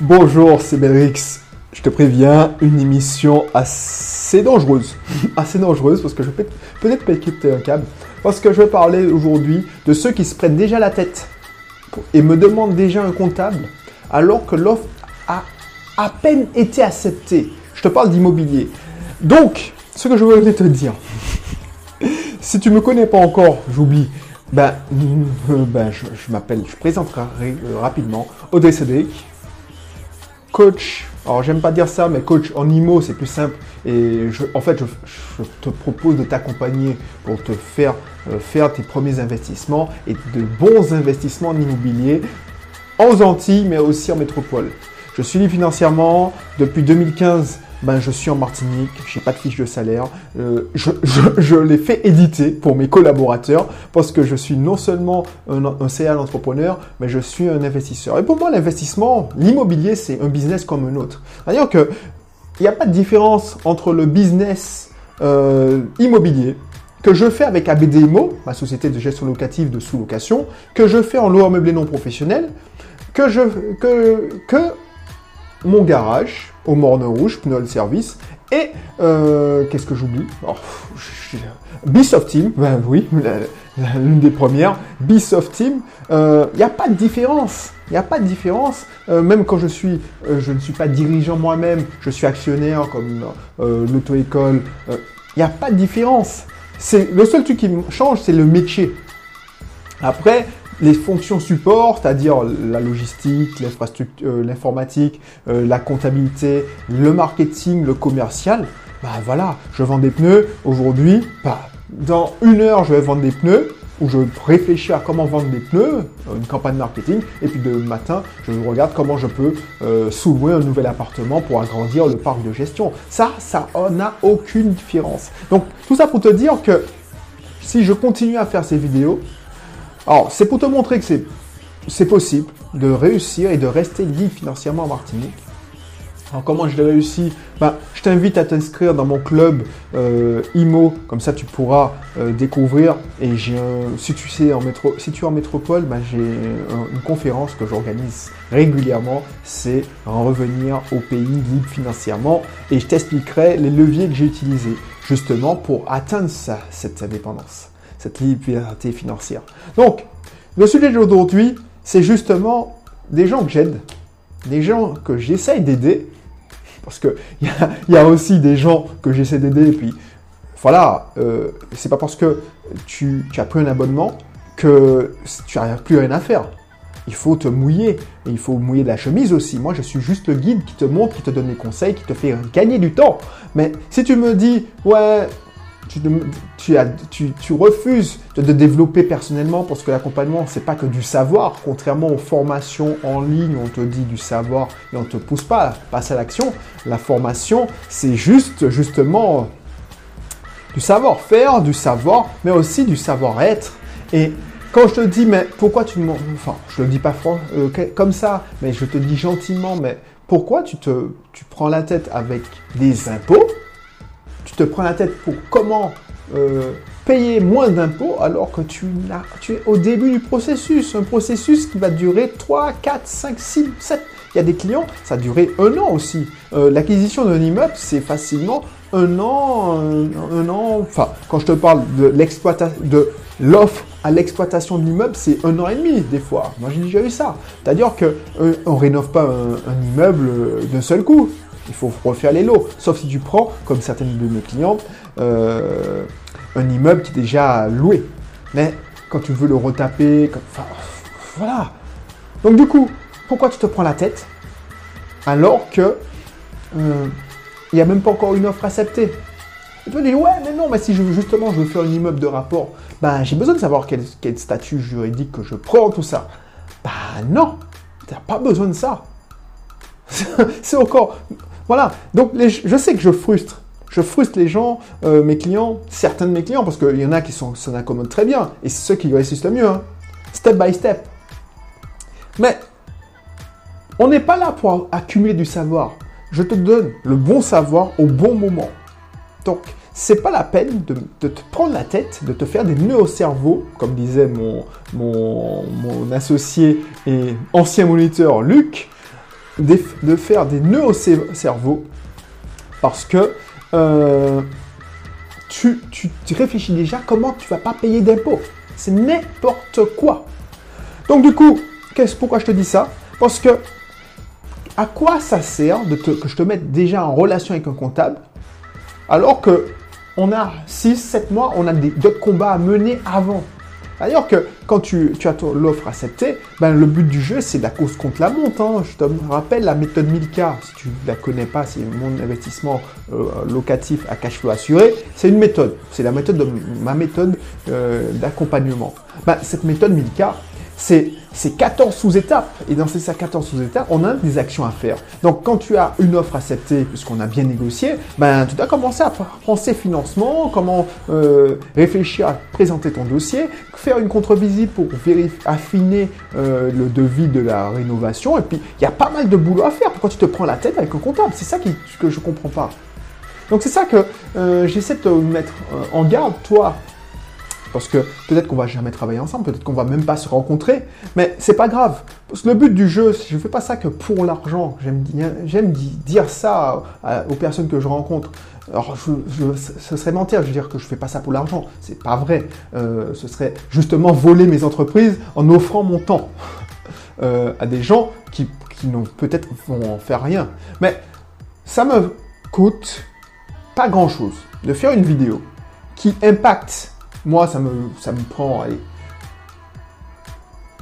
Bonjour, c'est Belrix. Je te préviens, une émission assez dangereuse. assez dangereuse parce que je vais peut-être péter un câble. Parce que je vais parler aujourd'hui de ceux qui se prennent déjà la tête et me demandent déjà un comptable alors que l'offre a à peine été acceptée. Je te parle d'immobilier. Donc, ce que je voulais te dire, si tu ne me connais pas encore, j'oublie, ben, ben je, m'appelle, je présenterai rapidement Audrey Cédric, coach. Alors, j'aime pas dire ça, mais coach en IMO, c'est plus simple. Et en fait, je, te propose de t'accompagner pour te faire euh, faire tes premiers investissements et de bons investissements en immobilier en Antilles, mais aussi en métropole. Je suis libre financièrement depuis 2015 ben, je suis en Martinique, je n'ai pas de fiche de salaire. Euh, je, je, l'ai fait éditer pour mes collaborateurs parce que je suis non seulement un, un CA entrepreneur, mais je suis un investisseur. Et pour moi, l'investissement, l'immobilier, c'est un business comme un autre. C'est-à-dire qu'il n'y a pas de différence entre le business euh, immobilier que je fais avec ABDIMO, ma société de gestion locative de sous-location, que je fais en loi meublé non professionnel, que, je, que, que mon garage, au Morne Rouge, Pnol Service. Et euh, qu'est-ce que j'oublie? Oh, Bisoft Team, ben oui, l'une des premières. Bisoft Team, il euh, n'y a pas de différence. Il n'y a pas de différence. Euh, même quand je suis, je ne suis pas dirigeant moi-même, je suis actionnaire comme l'auto-école. Il n'y a pas de différence. C'est le seul truc qui change, c'est le métier. Après, les fonctions support, c'est-à-dire la logistique, euh, l'informatique, euh, la comptabilité, le marketing, le commercial, bah voilà, je vends des pneus. Aujourd'hui, bah, dans une heure, je vais vendre des pneus où je réfléchis à comment vendre des pneus, euh, une campagne marketing, et puis de matin, je regarde comment je peux euh, un nouvel appartement pour agrandir le parc de gestion. Ça, ça n'a aucune différence. Donc, tout ça pour te dire que si je continue à faire ces vidéos, alors, c'est pour te montrer que c'est possible de réussir et de rester libre financièrement en Martinique. Alors, comment je l'ai réussi? Ben, Je t'invite à t'inscrire dans mon club euh, IMO, comme ça tu pourras euh, découvrir. Et si, tu sais, en métro, si tu es en métropole, ben, j'ai une conférence que j'organise régulièrement. C'est en revenir au pays libre financièrement. Et je t'expliquerai les leviers que j'ai utilisés justement pour atteindre ça, cette indépendance cette liberté financière. Donc, le sujet d'aujourd'hui, c'est justement des gens que j'aide, des gens que j'essaye d'aider, parce qu'il y, y, a aussi des gens que j'essaie d'aider, et puis voilà, euh, c'est pas parce que tu, as pris un abonnement que tu n'as plus rien à faire. Il faut te mouiller, il faut mouiller de la chemise aussi. Moi, je suis juste le guide qui te montre, qui te donne des conseils, qui te fait gagner du temps. Mais si tu me dis, ouais, tu, refuses de te développer personnellement parce que l'accompagnement, c'est pas que du savoir. Contrairement aux formations en ligne, on te dit du savoir et on te pousse pas à passer à l'action. La formation, c'est juste, justement, du savoir-faire, du savoir, mais aussi du savoir-être. Et quand je te dis, mais pourquoi tu me... Enfin, je le dis pas euh, comme ça, mais je te dis gentiment, mais pourquoi tu te tu prends la tête avec des impôts tu te prends la tête pour comment euh, payer moins d'impôts alors que tu, tu es au début du processus. Un processus qui va durer 3, 4, 5, 6, 7. Il y a des clients, ça a duré un an aussi. Euh, l'acquisition d'un immeuble, c'est facilement un an, un, an. Enfin, quand je te parle de l'exploitation, de l'offre à l'exploitation de l'immeuble, c'est un an et demi des fois. Moi, j'ai déjà eu ça. C'est-à-dire qu'on euh, ne rénove pas un immeuble d'un seul coup. Il faut refaire les lots. Sauf si tu prends, comme certaines de mes clientes, euh, un immeuble qui est déjà loué. Mais quand tu veux le retaper, voilà. Donc du coup, pourquoi tu te prends la tête alors que euh, il n'y a même pas encore une offre acceptée? Tu vas dire, ouais, mais non, mais si je, justement je veux faire un immeuble de rapport, ben j'ai besoin de savoir quel, statut juridique que je prends, tout ça. Bah non, tu n'as pas besoin de ça. c'est encore. Voilà. Donc, je sais que je frustre. Je frustre les gens, euh, mes clients, certains de mes clients, parce qu'il y en a qui s'en accommodent très bien. Et c'est ceux qui réussissent le mieux. Hein. Step by step. Mais, on n'est pas là pour accumuler du savoir. Je te donne le bon savoir au bon moment. Donc, c'est pas la peine de, te prendre la tête, de te faire des nœuds au cerveau, comme disait mon, mon, mon associé et ancien moniteur Luc, de faire des nœuds au cerveau parce que euh, tu, tu, réfléchis déjà comment tu vas pas payer d'impôts. C'est n'importe quoi. Donc du coup, pourquoi je te dis ça? Parce que à quoi ça sert que je te mette déjà en relation avec un comptable alors que on a 6, 7 mois, on a d'autres combats à mener avant? D'ailleurs que quand tu, as l'offre acceptée, ben, le but du jeu, c'est la cause contre la monte. Hein. Je te rappelle la méthode 1000K. Si tu ne la connais pas, c'est mon investissement euh, locatif à cash flow assuré. C'est une méthode. C'est la méthode de ma méthode euh, d'accompagnement. Ben, cette méthode 1000K, c'est 14 sous-étapes. Et dans ces 14 sous-étapes, on a des actions à faire. Donc, quand tu as une offre acceptée, puisqu'on a bien négocié, ben, tu dois commencer à penser financement, comment euh, réfléchir à présenter ton dossier, faire une contre-visite pour affiner euh, le devis de la rénovation. Et puis, il y a pas mal de boulot à faire. Pourquoi tu te prends la tête avec un comptable? C'est ça que je comprends pas. Donc, c'est ça que euh, j'essaie de te mettre en garde, toi, parce que peut-être qu'on va jamais travailler ensemble, peut-être qu'on va même pas se rencontrer, mais c'est pas grave. Parce que le but du jeu, je fais pas ça que pour l'argent. J'aime dire ça aux personnes que je rencontre. Alors, ce serait mentir de dire que je fais pas ça pour l'argent. C'est pas vrai. Euh, ce serait justement voler mes entreprises en offrant mon temps euh, à des gens qui, qui peut-être vont en faire rien. Mais ça me coûte pas grand chose de faire une vidéo qui impacte moi, ça me, prend,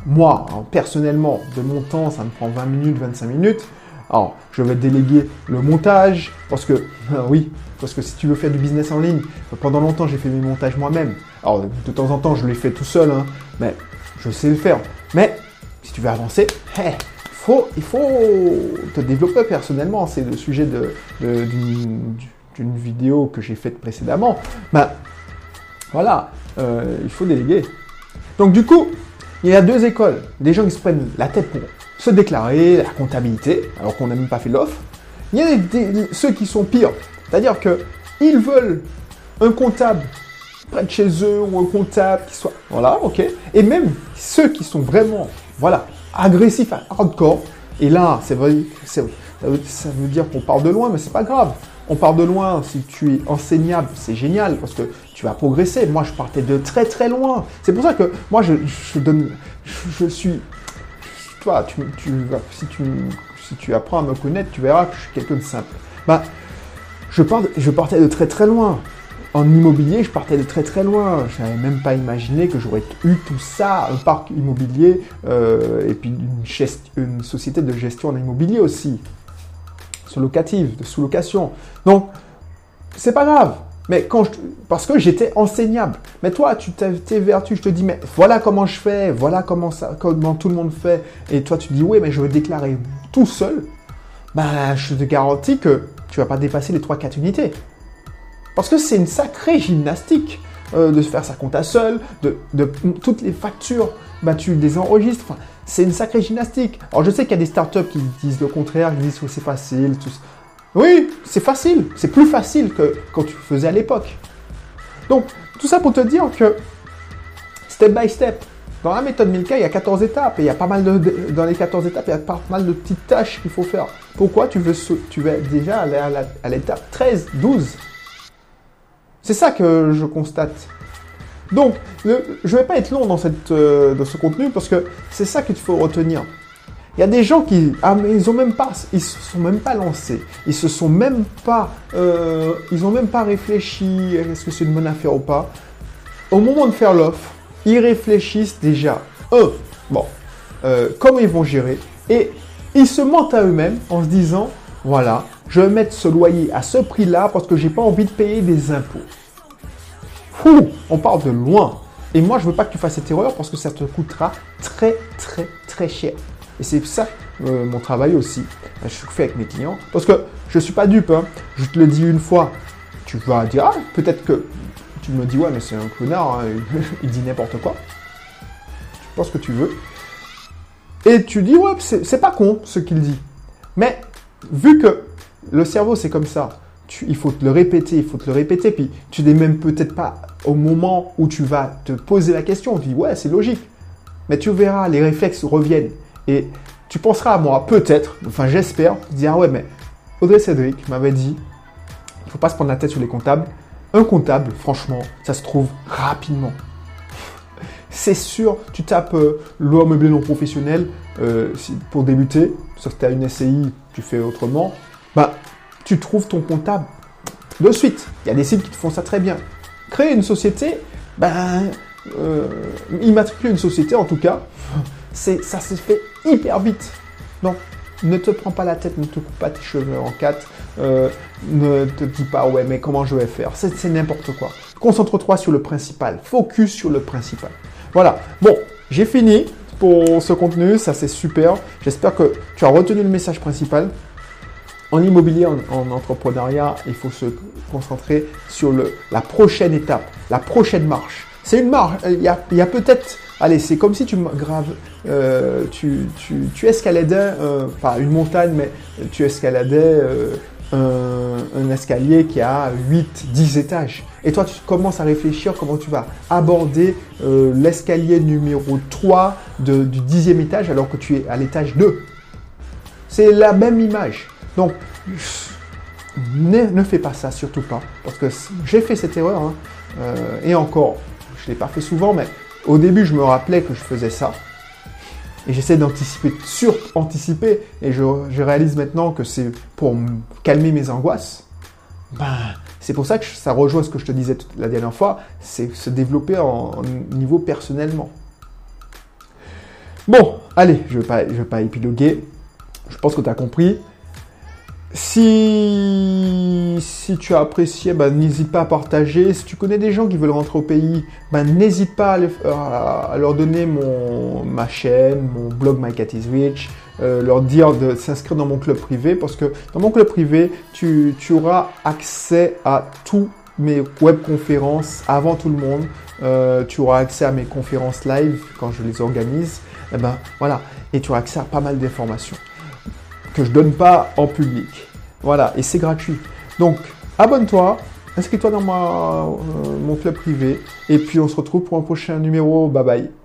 moi, hein, personnellement, de mon temps, ça me prend 20 minutes, 25 minutes. Alors, je vais déléguer le montage, parce que, oui, parce que si tu veux faire du business en ligne, pendant longtemps, j'ai fait mes montages moi-même. Alors, de temps en temps, je les fais tout seul, hein, mais je sais le faire. Mais, si tu veux avancer, faut, il faut te développer personnellement. C'est le sujet d'une de, vidéo que j'ai faite précédemment. Ben, voilà, euh, il faut déléguer. Donc du coup, il y a deux écoles. Des gens qui se prennent la tête pour se déclarer, la comptabilité, alors qu'on n'a même pas fait l'offre. Il y a ceux qui sont pires. C'est-à-dire qu'ils veulent un comptable près de chez eux ou un comptable qui soit... Voilà, ok. Et même ceux qui sont vraiment, voilà, agressifs, hardcore. Et là, c'est vrai, ça veut dire qu'on part de loin, mais c'est pas grave on part de loin. Si tu es enseignable, c'est génial parce que tu vas progresser. Moi, je partais de très très loin. C'est pour ça que moi, je, donne, je, suis, toi, tu, si tu, si tu apprends à me connaître, tu verras que je suis quelqu'un de simple. Bah, je, je partais de très très loin. En immobilier, je partais de très très loin. Je n'avais même pas imaginé que j'aurais eu tout ça, un parc immobilier euh, et puis une, société de gestion en immobilier aussi sur locative, de sous-location. Donc, c'est pas grave. Mais parce que j'étais enseignable. Mais toi, tu t'es vertu, je te dis, mais voilà comment je fais, voilà comment, tout le monde fait. Et toi, tu dis, oui, mais je vais déclarer tout seul. Ben, je te garantis que tu vas pas dépasser les 3-4 unités. Parce que c'est une sacrée gymnastique euh, de faire sa compta seul, de, de, toutes les factures, ben, tu les enregistres. C'est une sacrée gymnastique. Alors je sais qu'il y a des startups qui disent le contraire, qui disent que c'est facile. Oui, c'est facile. C'est plus facile que quand tu faisais à l'époque. Donc, tout ça pour te dire que step by step, dans la méthode 1000K, il y a 14 étapes. Et il y a pas mal de, dans les 14 étapes, il y a pas mal de petites tâches qu'il faut faire. Pourquoi tu veux, tu veux déjà aller à l'étape 13, 12 C'est ça que je constate. Donc, je ne vais pas être long euh, dans ce contenu parce que c'est ça qu'il faut retenir. Il y a des gens qui, ah, ils ont même pas, ils se sont même pas lancés, ils se sont même pas, euh, ils ont même pas réfléchi, est-ce que c'est une bonne affaire ou pas. Au moment de faire l'offre, ils réfléchissent déjà, eux, bon, euh, comment ils vont gérer, et ils se mentent à eux-mêmes en se disant, voilà, je vais mettre ce loyer à ce prix-là parce que j'ai pas envie de payer des impôts on parle de loin. Et moi, je veux pas que tu fasses cette erreur parce que ça te coûtera très, très, très cher. Et c'est ça euh, mon travail aussi. Je fais avec mes clients. Parce que je ne suis pas dupe. Hein. Je te le dis une fois. Tu vas dire, ah, peut-être que tu me dis, ouais, mais c'est un connard. Hein, il dit n'importe quoi. Tu penses que tu veux. Et tu dis, ouais, c'est pas con ce qu'il dit. Mais vu que le cerveau, c'est comme ça il faut te le répéter, il faut te le répéter, puis tu n'es même peut-être pas au moment où tu vas te poser la question, tu dis ouais c'est logique, mais tu verras, les réflexes reviennent. Et tu penseras à moi, peut-être, enfin j'espère, dire ouais mais Audrey Cédric m'avait dit, il faut pas se prendre la tête sur les comptables. Un comptable, franchement, ça se trouve rapidement. C'est sûr, tu tapes euh, loi meublé non professionnel euh, pour débuter, sauf que tu as une SCI, tu fais autrement, bah, tu trouves ton comptable de suite. Il y a des sites qui te font ça très bien. Créer une société, ben, euh, immatriculer une société en tout cas, ça se fait hyper vite. Donc, ne te prends pas la tête, ne te coupe pas tes cheveux en quatre, euh, ne te dis pas ouais mais comment je vais faire, c'est, n'importe quoi. Concentre-toi sur le principal, focus sur le principal. Voilà, bon, j'ai fini pour ce contenu, ça c'est super. J'espère que tu as retenu le message principal. En immobilier, en, entrepreneuriat, il faut se concentrer sur le, la prochaine étape, la prochaine marche. C'est une marche. Il y a peut-être, allez, c'est comme si tu graves, euh, tu, tu, tu, escaladais, pas une montagne, mais tu escaladais euh, un, un, escalier qui a 8, 10 étages. Et toi, tu commences à réfléchir comment tu vas aborder euh, l'escalier numéro 3 de, du dixième étage alors que tu es à l'étage 2. C'est la même image. Donc, ne, ne, fais pas ça, surtout pas. Parce que j'ai fait cette erreur. Hein, euh, et encore, je ne l'ai pas fait souvent, mais au début, je me rappelais que je faisais ça. Et j'essaie d'anticiper, sur-anticiper. Et je, réalise maintenant que c'est pour calmer mes angoisses. Ben, c'est pour ça que ça rejoint ce que je te disais la dernière fois, c'est se développer en, niveau personnellement. Bon, allez, je ne vais, vais pas épiloguer. Je pense que tu as compris. Si, si tu as apprécié, ben, n'hésite pas à partager. Si tu connais des gens qui veulent rentrer au pays, ben, n'hésite pas à, à, leur donner mon, ma chaîne, mon blog My Cat euh, leur dire de s'inscrire dans mon club privé parce que dans mon club privé, tu, tu auras accès à tous mes webconférences avant tout le monde. Euh, tu auras accès à mes conférences live quand je les organise. Et ben voilà, et tu auras accès à pas mal d'informations que je donne pas en public. Voilà, et c'est gratuit. Donc, abonne-toi, inscris-toi dans ma, euh, mon club privé, et puis on se retrouve pour un prochain numéro. Bye bye.